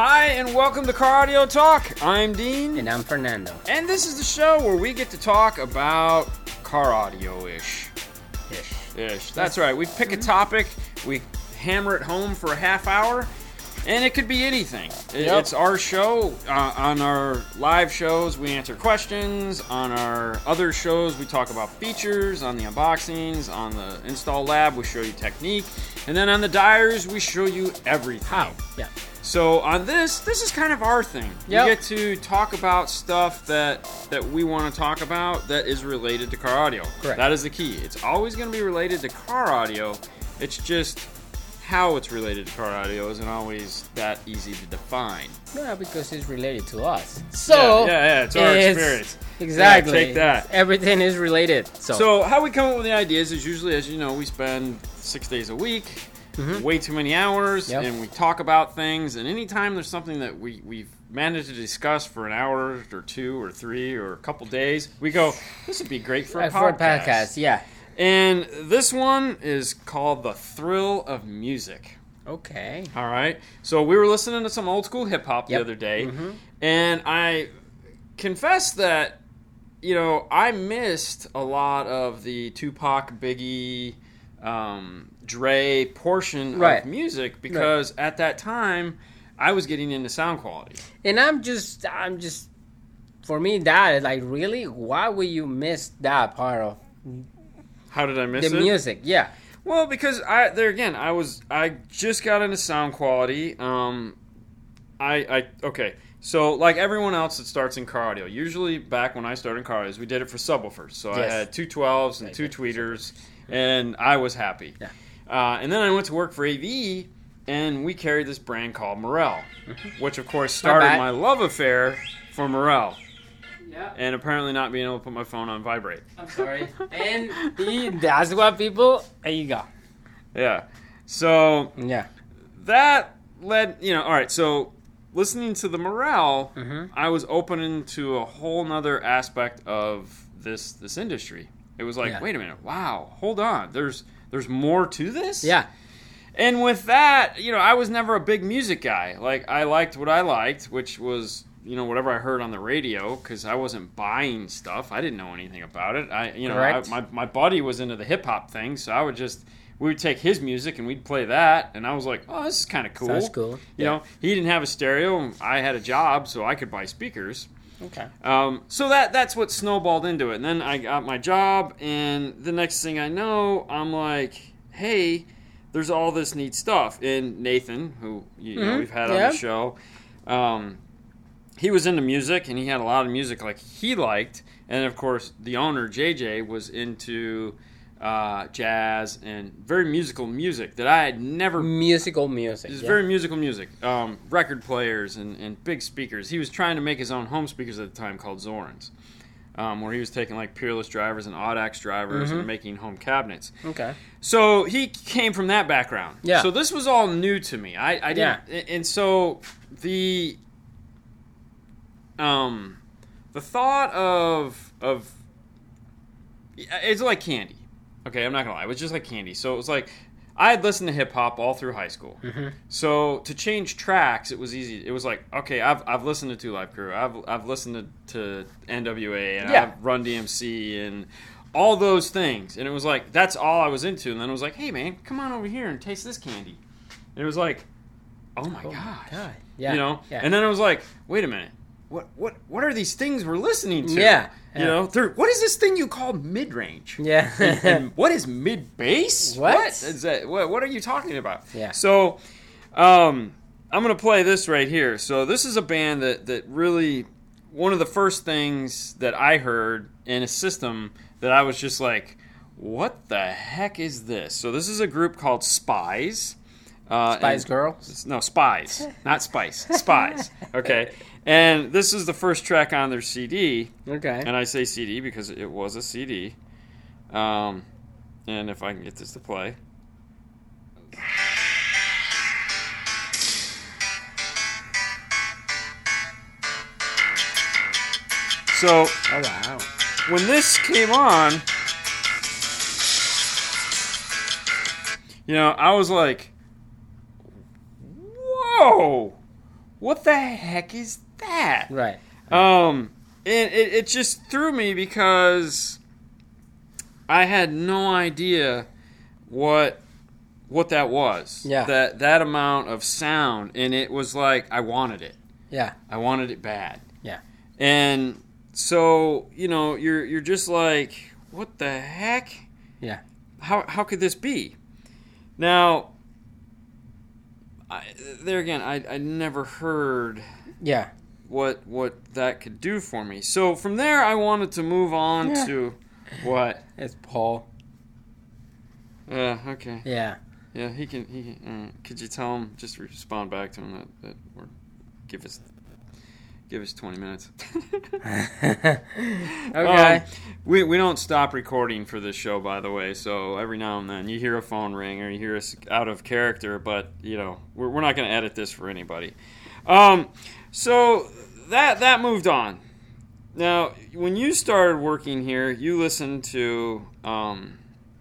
Hi, and welcome to Car Audio Talk. I'm Dean, And I'm Fernando. and this is the show where we get to talk about car audio ish. Ish. Ish. That's right. We pick a topic, we hammer it home for a half hour, and it could be anything. It- Yep. It's our show. Uh, on our live shows, we answer questions. On our other shows, we talk about features. On the unboxings, on the install lab, we show you technique. And then on the Dyers, we show you everything. How? Yeah. So on this, this is kind of our thing. Yep. We get to talk about stuff that that we want to talk about that is related to car audio. Correct. That is the key. It's always going to be related to car audio. It's just how it's related to car audio isn't always that easy to define. Well, because it's related to us. So yeah, yeah, it's our experience. Exactly. Yeah, take that. Everything is related. So, So how we come up with the ideas is usually, as you know, we spend six days a week, way too many hours, Mm-hmm. Yep. and we talk about things. And anytime there's something that we we've managed to discuss for an hour or two or three or a couple days, we go, this would be great for a Uh, for a podcast. podcast, yeah. And this one is called the thrill of music. Okay. All right. So we were listening to some old school hip hop the other day, and I confess that you know I missed a lot of the Tupac, Biggie, um, Dre portion Right. of music because at that time I was getting into sound quality. And I'm just, I'm just, for me, that is like, really? Why would you miss that part of How did I miss the it? music? Yeah. Well, because I there again, I was I just got into sound quality. Um, I I okay. So like everyone else that starts in car audio, usually back when I started in car audio, we did it for subwoofers. So I had two 12s and Right, two tweeters, and I was happy. Yeah. Uh, and then I went to work for AV, and we carried this brand called Morel, which of course started bad. my love affair for Morel, Yeah. and apparently not being able to put my phone on vibrate. I'm sorry. and he, that's what people, there you go. Yeah. So Yeah. that led you know all right so listening to the Morel Mhm. i was opening to a whole nother aspect of this this industry it was like Yeah. wait a minute wow hold on there's there's more to this Yeah. and with that you know i was never a big music guy like i liked what i liked which was you know whatever i heard on the radio because i wasn't buying stuff i didn't know anything about it i you know I, my, my buddy was into the hip-hop thing so i would just we would take his music and we'd play that and i was like oh this is kind of cool Sounds cool. you Yeah. know he didn't have a stereo i had a job so i could buy speakers Okay. um, so that that's what snowballed into it. And then I got my job, and the next thing I know, I'm like, hey, there's all this neat stuff. And Nathan, who you know Mhm, we've had on the show, um, he was into music, and he had a lot of music like he liked. And of course, the owner JJ was into uh, jazz and very musical music that I had never Musical music. it was yeah. very musical music. Um, record players and, and big speakers. He was trying to make his own home speakers at the time called Zorans, um, where he was taking like Peerless drivers and Audax drivers Mm-hmm. and making home cabinets. Okay. So he came from that background. Yeah. So this was all new to me. I, I didn't, and so the um the thought of of it's like candy. Okay, I'm not gonna lie. It was just like candy. So it was like I had listened to hip hop all through high school. Mm-hmm. So to change tracks, it was easy. It was like, okay, I've, I've listened to Two Live Crew. I've, I've listened to, to NWA and Yeah. I've Run DMC and all those things. And it was like, that's all I was into. And then it was like, hey, man, come on over here and taste this candy. And it was like, oh my Oh my. God. Yeah. You know? Yeah. And then I was like, wait a minute. What, what what are these things we're listening to? Yeah, You yeah. know, They're, what is this thing you call mid range? yeah. and what is mid bass? What? is that? What, what are you talking about? Yeah. So, um, I'm gonna play this right here. So this is a band that that really one of the first things that I heard in a system that I was just like, what the heck is this? So this is a group called Spies. Uh, Spice and- Girls. no, Spies, not Spice. Spies. Okay. And this is the first track on their CD. Okay. And I say CD because it was a CD. Um, and if I can get this to play. So Oh wow. when this came on, you know, I was like, "Whoa, what the heck is that? Right. Um, and it, it just threw me because I had no idea what what that was. Yeah. That that amount of sound, and it was like I wanted it. Yeah. I wanted it bad. Yeah. And so you know, you're you're just like, what the heck? Yeah. How how could this be? Now, I, there again, I I never heard Yeah. what what that could do for me. So from there, I wanted to move on Yeah. to what? It's Paul. Uh, okay, Yeah. yeah, he can. He can, uh, could you tell him just respond back to him that that we're give us give us twenty minutes. okay. Um, we we don't stop recording for this show, by the way. So every now and then you hear a phone ring or you hear us out of character, but you know we're we're not going to edit this for anybody. Um, so that that moved on. Now, when you started working here, you listened to um,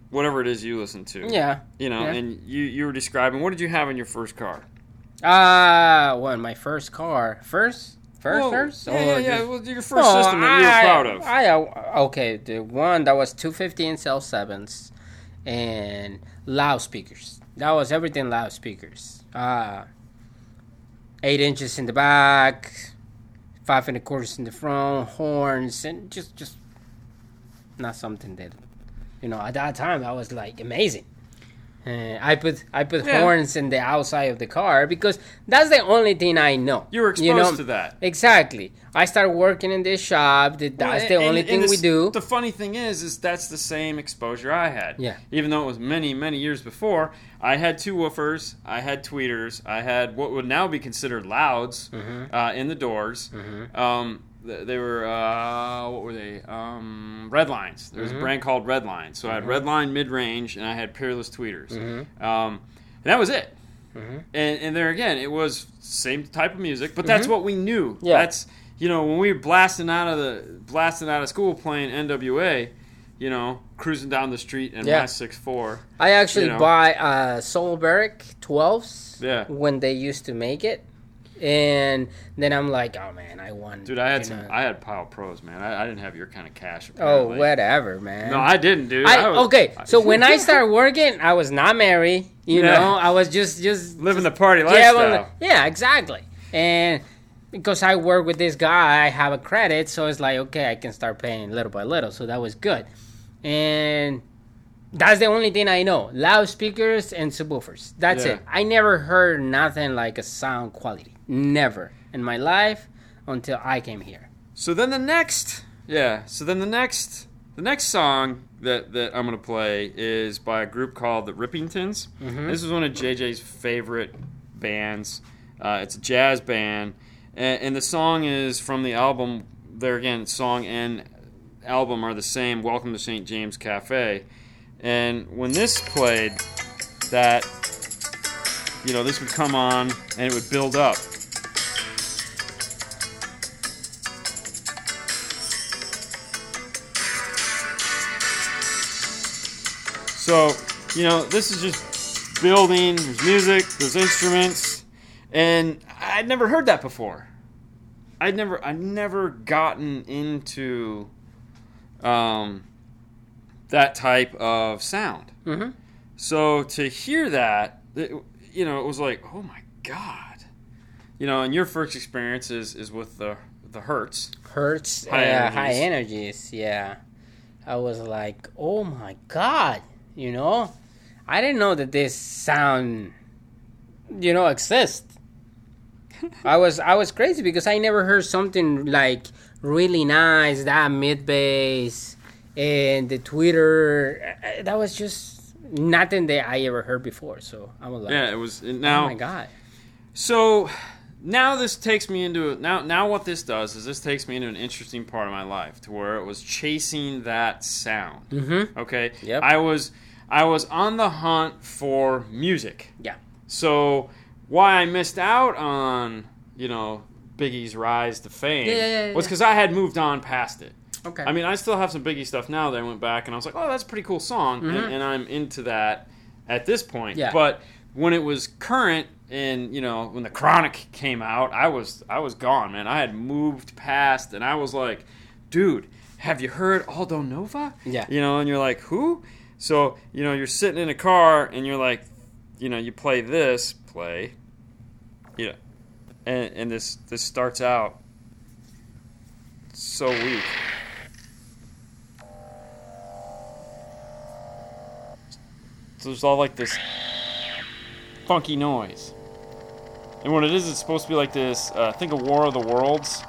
whatever it is you listened to. yeah. You know, Yeah. and you you were describing what did you have in your first car? Uh, well, my first car? First? First, Well, first? Yeah, Or yeah, yeah. just- Well, your first Oh, system that you were I- proud of. I, uh, okay, the one that was 250 in cell sevens and loudspeakers. That was everything loudspeakers. Uh, eight inches in the back, five and a quarter in the front, horns, and just, just not something that, you know, at that time that was like amazing. Uh, I put I put Yeah. horns in the outside of the car because that's the only thing I know. you were exposed you know? to that. Exactly. I started working in this shop. that- Well, That's and- the only and- thing and we do. The funny thing is, is that's the same exposure I had. Yeah. Even though it was many, many years before, I had two woofers, I had tweeters, I had what would now be considered louds Mm-hmm. uh, in the doors. Um, th- they were uh, what were they? Um, red lines. There was Mm-hmm. a brand called Red Line. So I had Red Line mid range, and I had Peerless tweeters. Mm-hmm. Um, and that was it. And, and there again, it was same type of music, but that's what we knew. Mm-hmm. Yeah. That's you know when we were blasting out of the blasting out of school playing NWA, you know, cruising down the street in Yeah. my six four. I actually you know. buy uh, Solberg 12s Yeah. when they used to make it. And then I'm like, oh man, I won. Dude, I had some. know. I had Pyle Pros, man. I, I didn't have your kind of cash. oh, whatever, man. No, I didn't, dude. I, was- okay, so when I started working, I was not married. You Yeah. know, I was just just living the party yeah, lifestyle. well, yeah, exactly. And because I work with this guy, I have a credit, so it's like okay, I can start paying little by little. So that was good. And that's the only thing I know: loudspeakers and subwoofers. That's Yeah. it. I never heard nothing like a sound quality. Never in my life until I came here. So then the next, yeah. So then the next, the next song that that I'm gonna play is by a group called the Rippingtons. Mm-hmm. This is one of JJ's favorite bands. Uh, it's a jazz band, and, and the song is from the album. There again, song and album are the same. Welcome to St. James Cafe. And when this played, that you know this would come on and it would build up. So, you know, this is just building, there's music, there's instruments, and I'd never heard that before. I'd never I'd never gotten into um that type of sound. Mm-hmm. So to hear that, it, you know, it was like, oh my god. You know, and your first experience is, is with the the Hertz. Hertz, High uh, energies. high energies. Yeah, I was like, oh my god, you know, I didn't know that this sound, you know, exists. I was I was crazy because I never heard something like really nice that mid bass and the tweeter. uh, That was just nothing that I ever heard before. So I was like, Yeah, it was oh now my god, So now this takes me into now now what this does is this takes me into an interesting part of my life to where it was chasing that sound. mm-hmm. Okay. Yep. I was I was on the hunt for music. Yeah. So why I missed out on you know Biggie's rise to fame Yeah, yeah, yeah, was because I had moved on past it. okay, I mean, I still have some Biggie stuff now that I went back and I was like, oh, that's a pretty cool song, and, mm-hmm. and I'm into that at this point. Yeah. But when it was current and you know when the Chronic came out, I was I was gone, man. I had moved past, and I was like, dude, have you heard Aldo Nova? Yeah. You know, and you're like, who? So you know, you're sitting in a car, and you're like, you know, you play this, play, yeah, and and this this starts out so weak. So there's all like this funky noise. And what it is, it's supposed to be like this. Uh, think of War of the Worlds,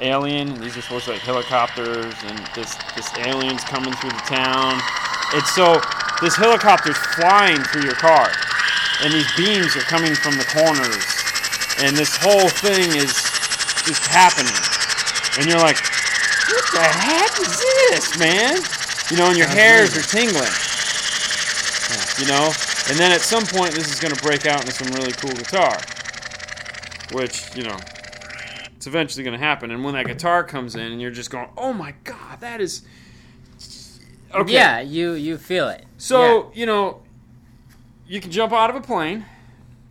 Alien. These are supposed to be like helicopters, and this this alien's coming through the town. It's so this helicopter's flying through your car, and these beams are coming from the corners, and this whole thing is just happening, and you're like, what the heck is this, man? You know, and your hairs are tingling. You know, and then at some point, this is going to break out into some really cool guitar, which you know, it's eventually going to happen. And when that guitar comes in, and you're just going, "Oh my god, that is." Okay. Yeah, you you feel it. So you know, you can jump out of a plane.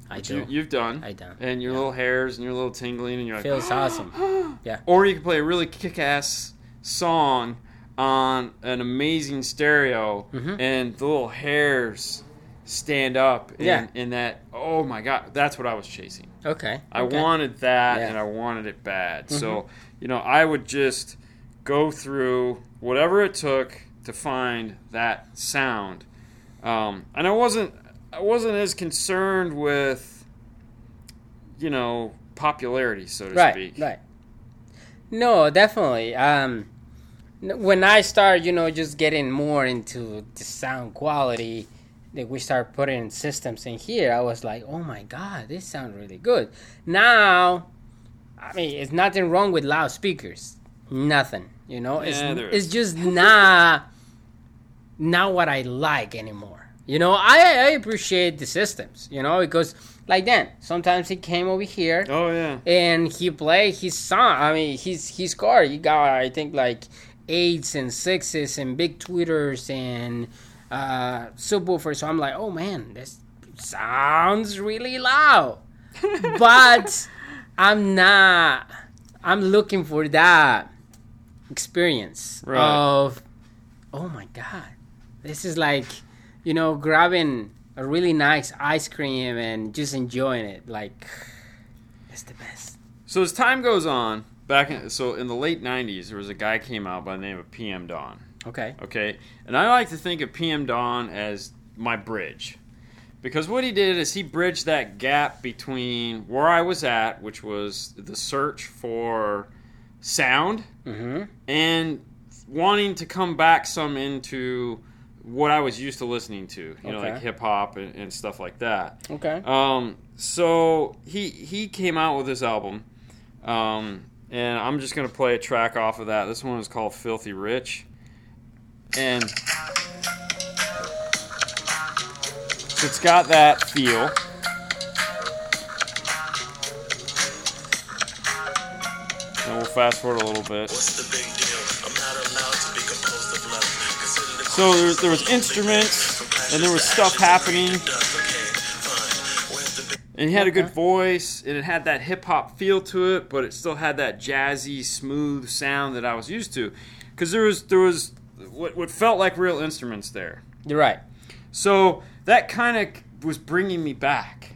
I do. You, you've done. I done. And your little hairs and your little tingling, and you're like, Feels awesome. Yeah. Or you can play a really kick-ass song on an amazing stereo, Mhm. and the little hairs stand up. In, Yeah. In that, oh my god, that's what I was chasing. Okay. I okay. wanted that, Yeah. and I wanted it bad. So Mhm. you know, I would just go through whatever it took to find that sound. Um, and I wasn't, I wasn't as concerned with, you know, popularity, so to right, speak. Right. No, definitely. Um, when I start, you know, just getting more into the sound quality that we start putting systems in here, I was like, oh my god, this sounds really good. Now, I mean, it's nothing wrong with loudspeakers. Nothing. You know, it's Yeah, there it's just not not what I like anymore. You know, I I appreciate the systems. You know, because like then sometimes he came over here Oh yeah. and he played his song. I mean, his his car. He got I think like eights and sixes and big tweeters and uh, subwoofers. So I'm like, oh man, this sounds really loud. but I'm not. I'm looking for that experience Right. of, oh my god, this is like, you know, grabbing a really nice ice cream and just enjoying it. Like, it's the best. So as time goes on, back in, so in the late '90s, there was a guy came out by the name of PM Dawn. Okay. Okay, and I like to think of PM Dawn as my bridge. Because what he did is he bridged that gap between where I was at, which was the search for sound, Mm-hmm. and wanting to come back some into what I was used to listening to, you know, like hip hop and, and stuff like that. Okay. Um, so he he came out with this album, um, and I'm just gonna play a track off of that. This one is called "Filthy Rich," and so it's got that feel. And we'll fast forward a little bit. What's the big deal? I'm not allowed to be composed of love. So there, there was instruments, and there was stuff happening. dust. Okay, fine. Where's the big And he had a good voice, and it had that hip hop feel to it, but it still had that jazzy, smooth sound that I was used to. Because there was there was what, what felt like real instruments there. You're right. So that kind of was bringing me back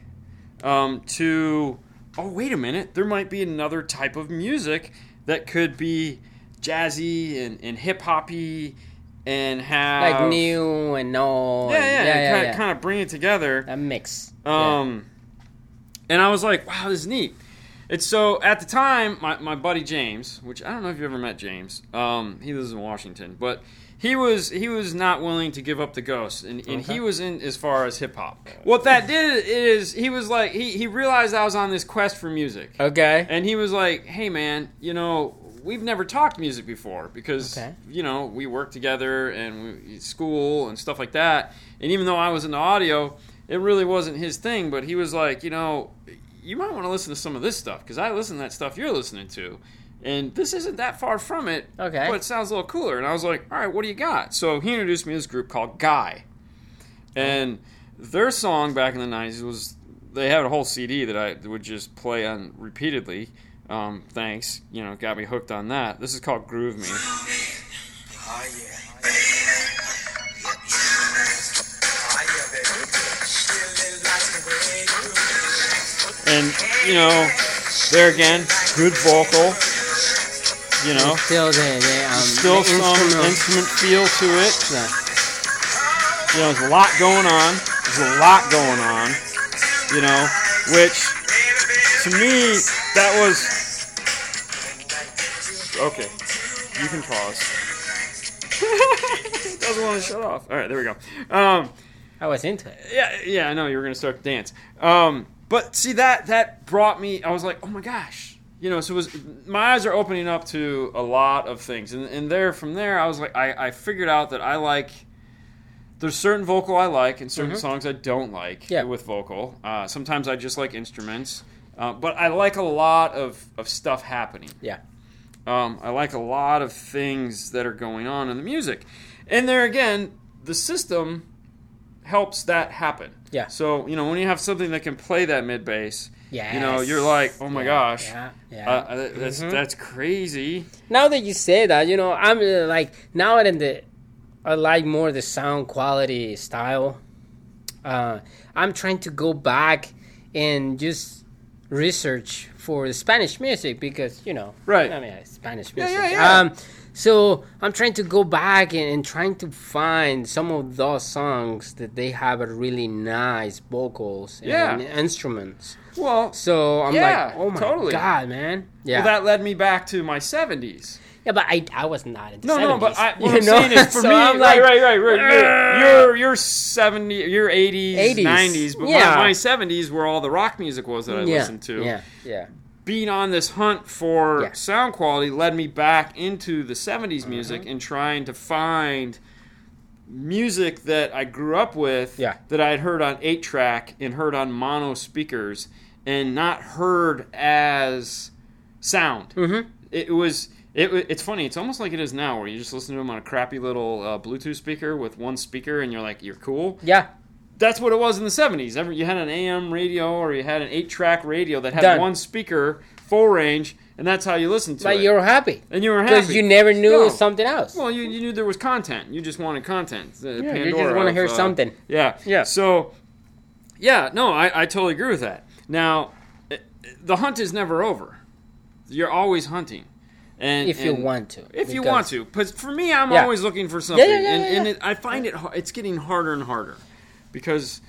um, to oh wait a minute, there might be another type of music that could be jazzy and, and hip hoppy and have Like new and old. yeah and- yeah, yeah, kind, yeah. Of, kind of bring it together. A mix. Yeah. Um, and I was like, wow, this is neat. It's so at the time, my, my buddy James, which I don't know if you ever met James, um, he lives in Washington, but he was he was not willing to give up the ghost, and, and Okay. he was in as far as hip hop. What that did is he was like he he realized I was on this quest for music, Okay. and he was like, hey man, you know. We've never talked music before because Okay. you know we work together and we, school and stuff like that. And even though I was into audio, it really wasn't his thing. But he was like, you know, you might want to listen to some of this stuff because I listen to that stuff you're listening to, and this isn't that far from it. Okay. but it sounds a little cooler. And I was like, all right, what do you got? So he introduced me to this group called Guy, and their song back in the '90s was they had a whole CD that I would just play on repeatedly. Um, thanks, you know, got me hooked on that. This is called Groove Me. Oh yeah. Yeah, baby. Feeling like the way you do. And you know, there again, good vocal. You know, Still the, the um, still the some instrumental. instrument feel to it. Yeah. You know, there's a lot going on. There's a lot going on. You know, which to me that was okay. You can pause. Doesn't want to shut off. All right, there we go. Um, I was into it. yeah, yeah, I know you were gonna start to dance. Um, but see that that brought me. I was like, oh my gosh, you know. So it was my eyes are opening up to a lot of things, and and there from there, I was like, I I figured out that I like. There's certain vocal I like, and certain songs I don't like Yeah. with vocal. Uh, sometimes I just like instruments, uh, but I like a lot of of stuff happening. Yeah. Um, I like a lot of things that are going on in the music. And there again, the system helps that happen. Yeah. So, you know, when you have something that can play that mid bass, Yes. you know, you're like, oh my Yeah, gosh. Yeah. Yeah. Uh, that- that's Mhm. that's crazy. now that you say that, you know, I'm uh, like now in the I like more the sound quality style. Uh, I'm trying to go back and just research for the Spanish music because you know, Right. I mean, Spanish music. yeah, yeah. Um, so I'm trying to go back and, and trying to find some of those songs that they have a really nice vocals Yeah. and instruments. Well, So I'm Yeah, like, oh my totally. god, man! Yeah, well, that led me back to my 70s. Yeah, but I I was not in the No, 70s. no, but I, what you I'm know? saying is for So me, I'm right, like, right, right, right. You're, "Argh." you're, you're 70, you're 80s, 80s, 90s, but yeah. my, my 70s where all the rock music was that I yeah, listened to. Yeah, yeah, being on this hunt for Yeah. sound quality led me back into the 70s Mm-hmm. music and trying to find music that I grew up with Yeah. that I had heard on 8 track and heard on mono speakers and not heard as sound. Mhm. It was it, it's funny. It's almost like it is now, where you just listen to them on a crappy little uh, Bluetooth speaker with one speaker, and you're like, "You're cool." yeah. that's what it was in the 70s. Every, you had an AM radio or you had an 8 track radio that had Done. one speaker, full range, and that's how you listened to But it. But you were happy and you were happy. because you never knew No. something else. Well, you, you knew there was content. You just wanted content. The Yeah, you just want to hear uh, something. Yeah. Yeah. So, yeah, no, I, I totally agree with that. Now, the hunt is never over. You're always hunting. And, if you want to, if you want to, because for me, I'm Yeah. always looking for something, yeah, yeah, and, and it, I find it it's getting harder and harder because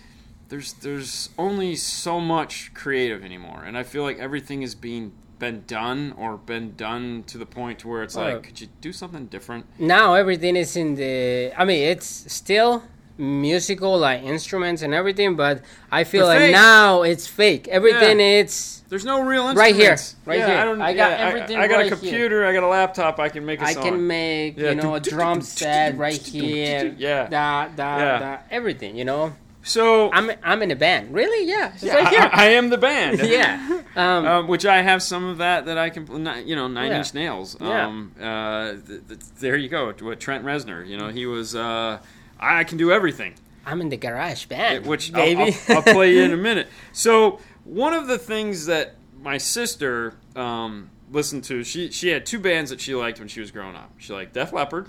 there's there's only so much creative anymore, and I feel like everything is being been done or been done to the point to where it's like, could you do something different? now everything is in the. I mean, it's still musical, like instruments and everything, but I feel They're like fake. now it's fake. Everything Yeah. it's. There's no real instruments. Right here, right Yeah, here. I, don't, I got yeah, everything I, got right a here. computer. I got a laptop. I can make a I song. I can make Yeah. you know a drum set right here. Yeah. Da, da, Yeah. da, everything. You know, so I'm I'm in a band. Really? Yeah, it's yeah, right here. I, I am the band. yeah. Um, um, which I have some of that that I can, ni- you know, Nine Yeah. Inch Nails. Yeah. Um, uh, th- th- there you go. What Trent Reznor, you know, he was. Uh, I can do everything, I'm in the garage band, which I'll, baby. I'll, I'll play you in a minute. So one of the things that my sister um, listened to, she she had two bands that she liked when she was growing up. She liked Def Leppard,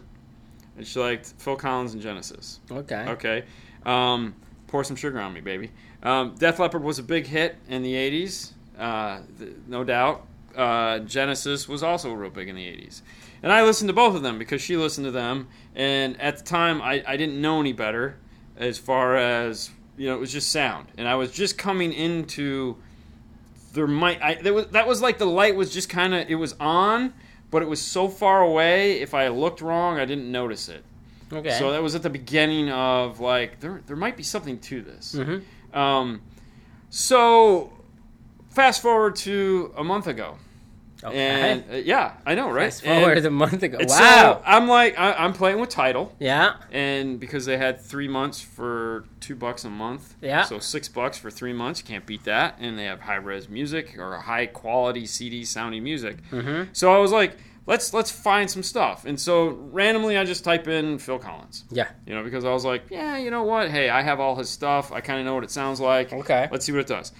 and she liked Phil Collins and Genesis. okay. Okay. Um, pour some sugar on me, baby. Um, Def Leppard was a big hit in the 80s, uh, th- no doubt. Uh, Genesis was also real big in the 80s. And I listened to both of them because she listened to them. And at the time, I, I didn't know any better as far as, you know, it was just sound. And I was just coming into. There might I there was that was like the light was just kind of it was on, but it was so far away. If I looked wrong, I didn't notice it. Okay. So that was at the beginning of like there there might be something to this. Mhm. Um, so fast forward to a month ago, okay. and uh, yeah, I know, right? Fast forward And- a month ago. Wow. So I'm like I, I'm playing with Tidal, yeah. and because they had three months for two bucks a month, Yeah. So six bucks for three months, you can't beat that. And they have high res music or high quality CD sounding music. Mm-hmm. So I was like let's let's find some stuff. And so randomly, I just type in Phil Collins. Yeah. You know, because I was like, yeah, you know what? Hey, I have all his stuff. I kind of know what it sounds like. Okay. Let's see what it does.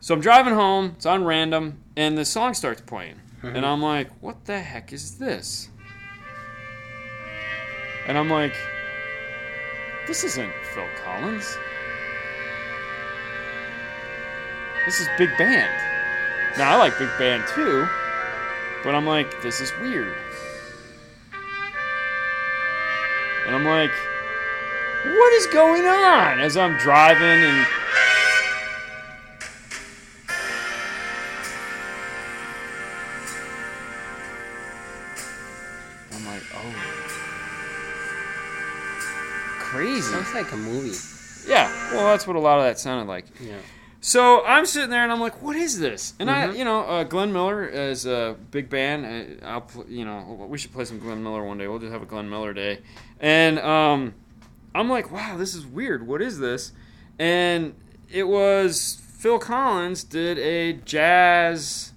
So I'm driving home. It's on random, and the song starts playing, uh-huh. and I'm like, what the heck is this? And I'm like, this isn't Phil Collins. This is big band. Now I like big band too, but I'm like, this is weird. And I'm like, what is going on? As I'm driving and like a movie. Yeah, well, that's what a lot of that sounded like. Yeah. So I'm sitting there and I'm like, "What is this?" And I, Mhm. you know, uh, Glenn Miller is a big band. Uh, I'll, you know, we should play some Glenn Miller one day. We'll just have a Glenn Miller day. And um, I'm like, "Wow, this is weird. What is this?" And it was Phil Collins did a jazz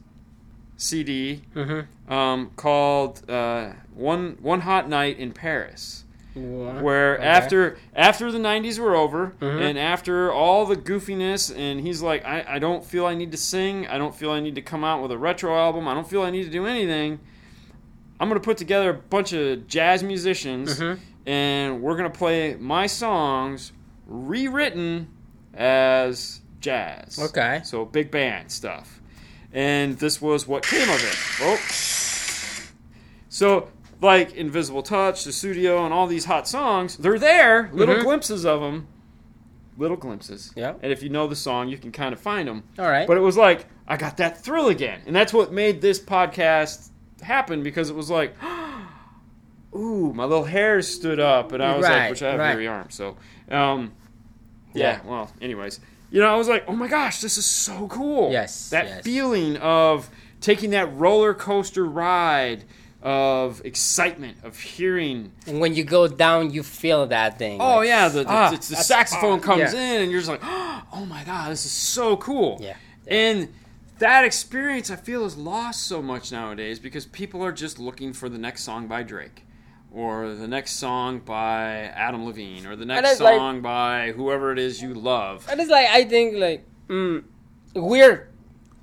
CD Mm-hmm. um, called uh, "One One Hot Night in Paris." Where Okay. after after the 90s were over Mhm. and after all the goofiness and he's like I, I don't feel i need to sing i don't feel i need to come out with a retro album i don't feel i need to do anything i'm going to put together a bunch of jazz musicians Mhm. and we're going to play my songs rewritten as jazz Okay. so big band stuff and this was what came of it oh so, like Invisible Touch, Sussudio, and all these hot songs, they're there, little Mhm. glimpses of them. Little glimpses. Yeah. And if you know the song, you can kind of find them. All right. But it was like, I got that thrill again. And that's what made this podcast happen because it was like, ooh, my little hairs stood up. And I was Right, like, which I have right. hairy arms. So, um, yeah, Yeah. well, anyways. You know, I was like, oh my gosh, this is so cool. Yes, That yes. feeling of taking that roller coaster ride of excitement, of hearing. and when you go down, you feel that thing. Oh, like, yeah, the, the, ah, it's the saxophone ah, comes yeah. in, and you're just like, oh my God, this is so cool. Yeah. And that experience, I feel, is lost so much nowadays because people are just looking for the next song by Drake, or the next song by Adam Levine, or the next it's like- song by whoever it is you love. And it's like I think like mm, we're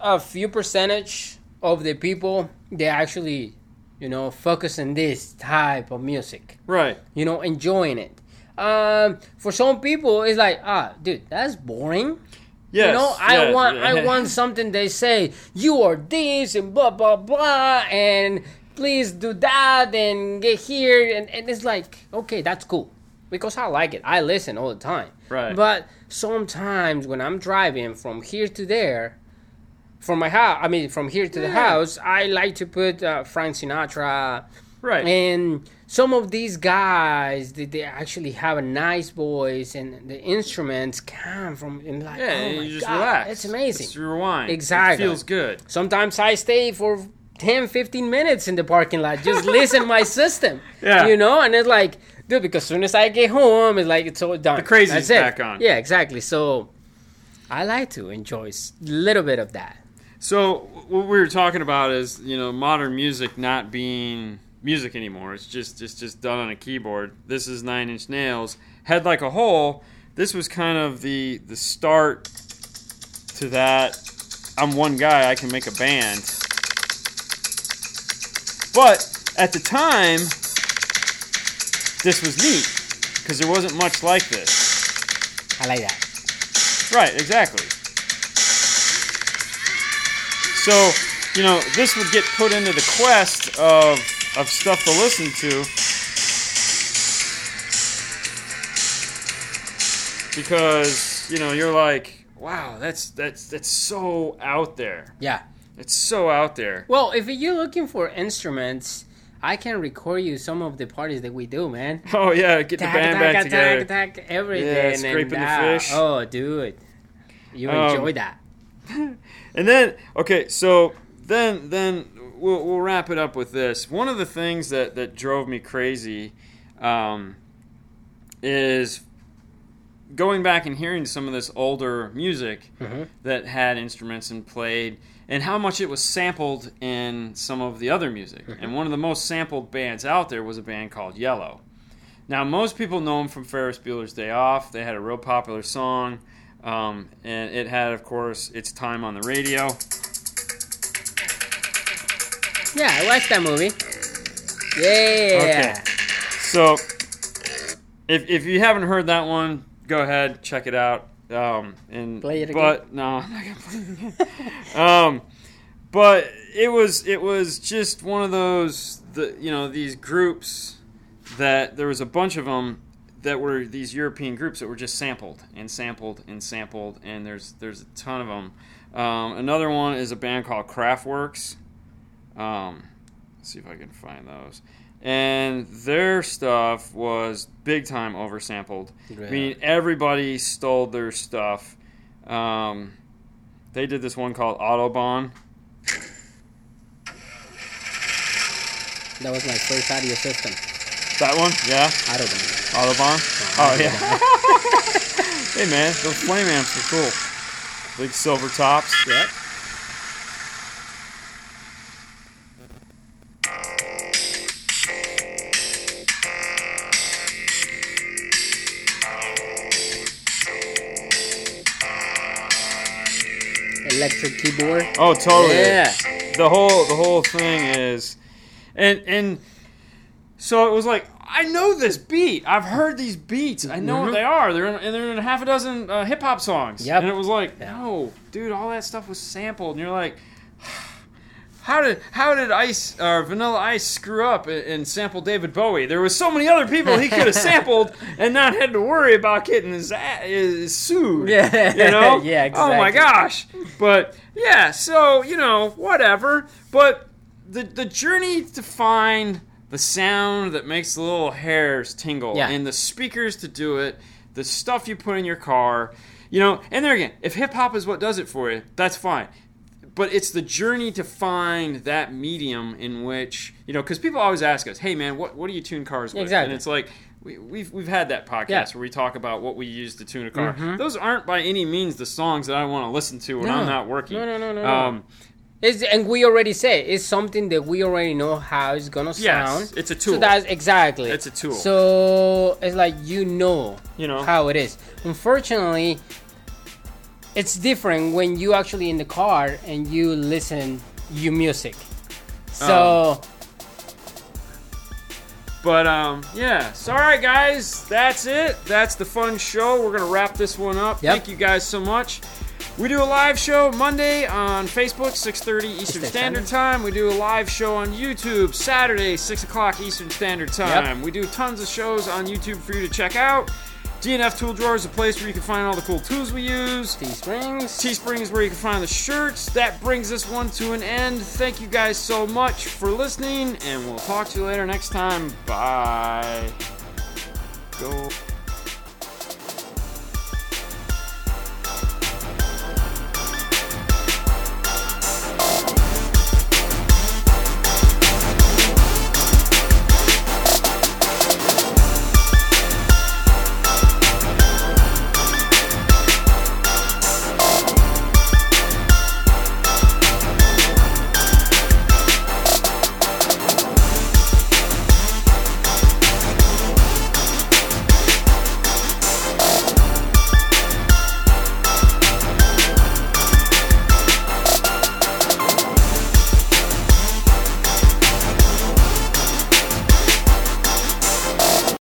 a few percentage of the people they actually, you know, focusing this type of music. Right. You know, enjoying it. Um, for some people, it's like, ah, dude, that's boring. Yes. you know, I yes. want, I want something. They say you are this and blah blah blah, and please do that and get here, and, and it's like, okay, that's cool because I like it. I listen all the time. Right. But sometimes when I'm driving from here to there, from my house, I mean from here to the Yeah. house, I like to put uh, Frank Sinatra Right. and some of these guys they, they actually have a nice voice and the instruments come from and like yeah, oh you just God, relax. it's amazing Just rewind. Exactly. It feels good. sometimes i stay for 10 15 minutes in the parking lot just listen my system Yeah. you know and it's like dude because as soon as i get home it's like it's all done The crazy's That's it. back on. yeah exactly so i like to enjoy a little bit of that So what we were talking about is you know modern music not being music anymore. It's just it's just done on a keyboard. This is Nine Inch Nails. Head like a hole. This was kind of the the start to that. I'm one guy. I can make a band. But at the time, this was neat because there wasn't much like this. i like that Right, exactly. So, you know, this would get put into the quest of of stuff to listen to. Because, you know, you're like, wow, that's that's that's so out there. yeah It's so out there. Well, if you're looking for instruments, I can record you some of the parties that we do, man. Oh yeah, get the band tack, back together. tack, tack, everything. Yeah, and scraping the fish. Oh, dude, you Um, enjoy that. And then, okay, so then then we'll, we'll wrap it up with this. One of the things that that drove me crazy um, is going back and hearing some of this older music Mhm. that had instruments and played, and how much it was sampled in some of the other music. And one of the most sampled bands out there was a band called Yello. Now, most people know them from Ferris Bueller's Day Off. They had a real popular song, um, and it had, of course, its time on the radio. Yeah, I watched that movie. Yeah. Okay. So, if, if you haven't heard that one, go ahead, check it out. Um, and Play it But no, I'm not gonna play it again. um, but it was it was just one of those the you know these groups that there was a bunch of them that were these European groups that were just sampled and sampled and sampled, and there's there's a ton of them. Um, another one is a band called Kraftwerks. Um, let's see if I can find those. And their stuff was big time oversampled. I mean, everybody stole their stuff. Um, they did this one called Autobahn. That was my first audio system. That one, yeah, Autobahn. Autobahn. Oh yeah. hey man, those flame amps are cool. Big silver tops. Yep. Electric keyboard. Oh, totally. Yeah. The whole the whole thing is, and and so it was like I know this beat. I've heard these beats. I know what Mhm. they are. They're in, and they're in a half a dozen uh, hip hop songs. Yep. And it was like, Yeah. no, dude, all that stuff was sampled. And you're like, how did how did Ice uh, Vanilla Ice screw up and, and sample David Bowie? There was so many other people he could have sampled and not had to worry about getting his, a- his sued. Yeah. you know. Yeah, Oh my exactly. gosh. But yeah, so you know, whatever. But the the journey to find the sound that makes the little hairs tingle Yeah. and the speakers to do it, the stuff you put in your car, you know, and there again, if hip hop is what does it for you, that's fine. But it's the journey to find that medium in which, you know, because people always ask us, hey man, what, what do you tune cars with? Exactly. And it's like, we, we've, we've had that podcast Yeah. Mm-hmm. where we talk about what we use to tune a car. Those aren't by any means the songs that I want to listen to when No. I'm not working. No, no, no, no, no. Um, It's, and we already say it's something that we already know how it's gonna Yes, sound. it's a tool. So that's exactly. It's a tool. So it's like you know, You know. how it is. Unfortunately, it's different when you actually in the car and you listen you music. So But um, yeah. So all right, guys, that's it. That's the fun show. We're gonna wrap this one up. Yep. Thank you guys so much. We do a live show Monday on Facebook, 6:30 Eastern Standard. Time. We do a live show on YouTube Saturday, 6 o'clock Eastern Standard Time. We do tons of shows on YouTube for you to check out. DNF Tool Drawer is a place where you can find all the cool tools we use. Teesprings. Teespring is where you can find the shirts. That brings this one to an end. Thank you guys so much for listening, and we'll talk to you later next time. Bye. Go.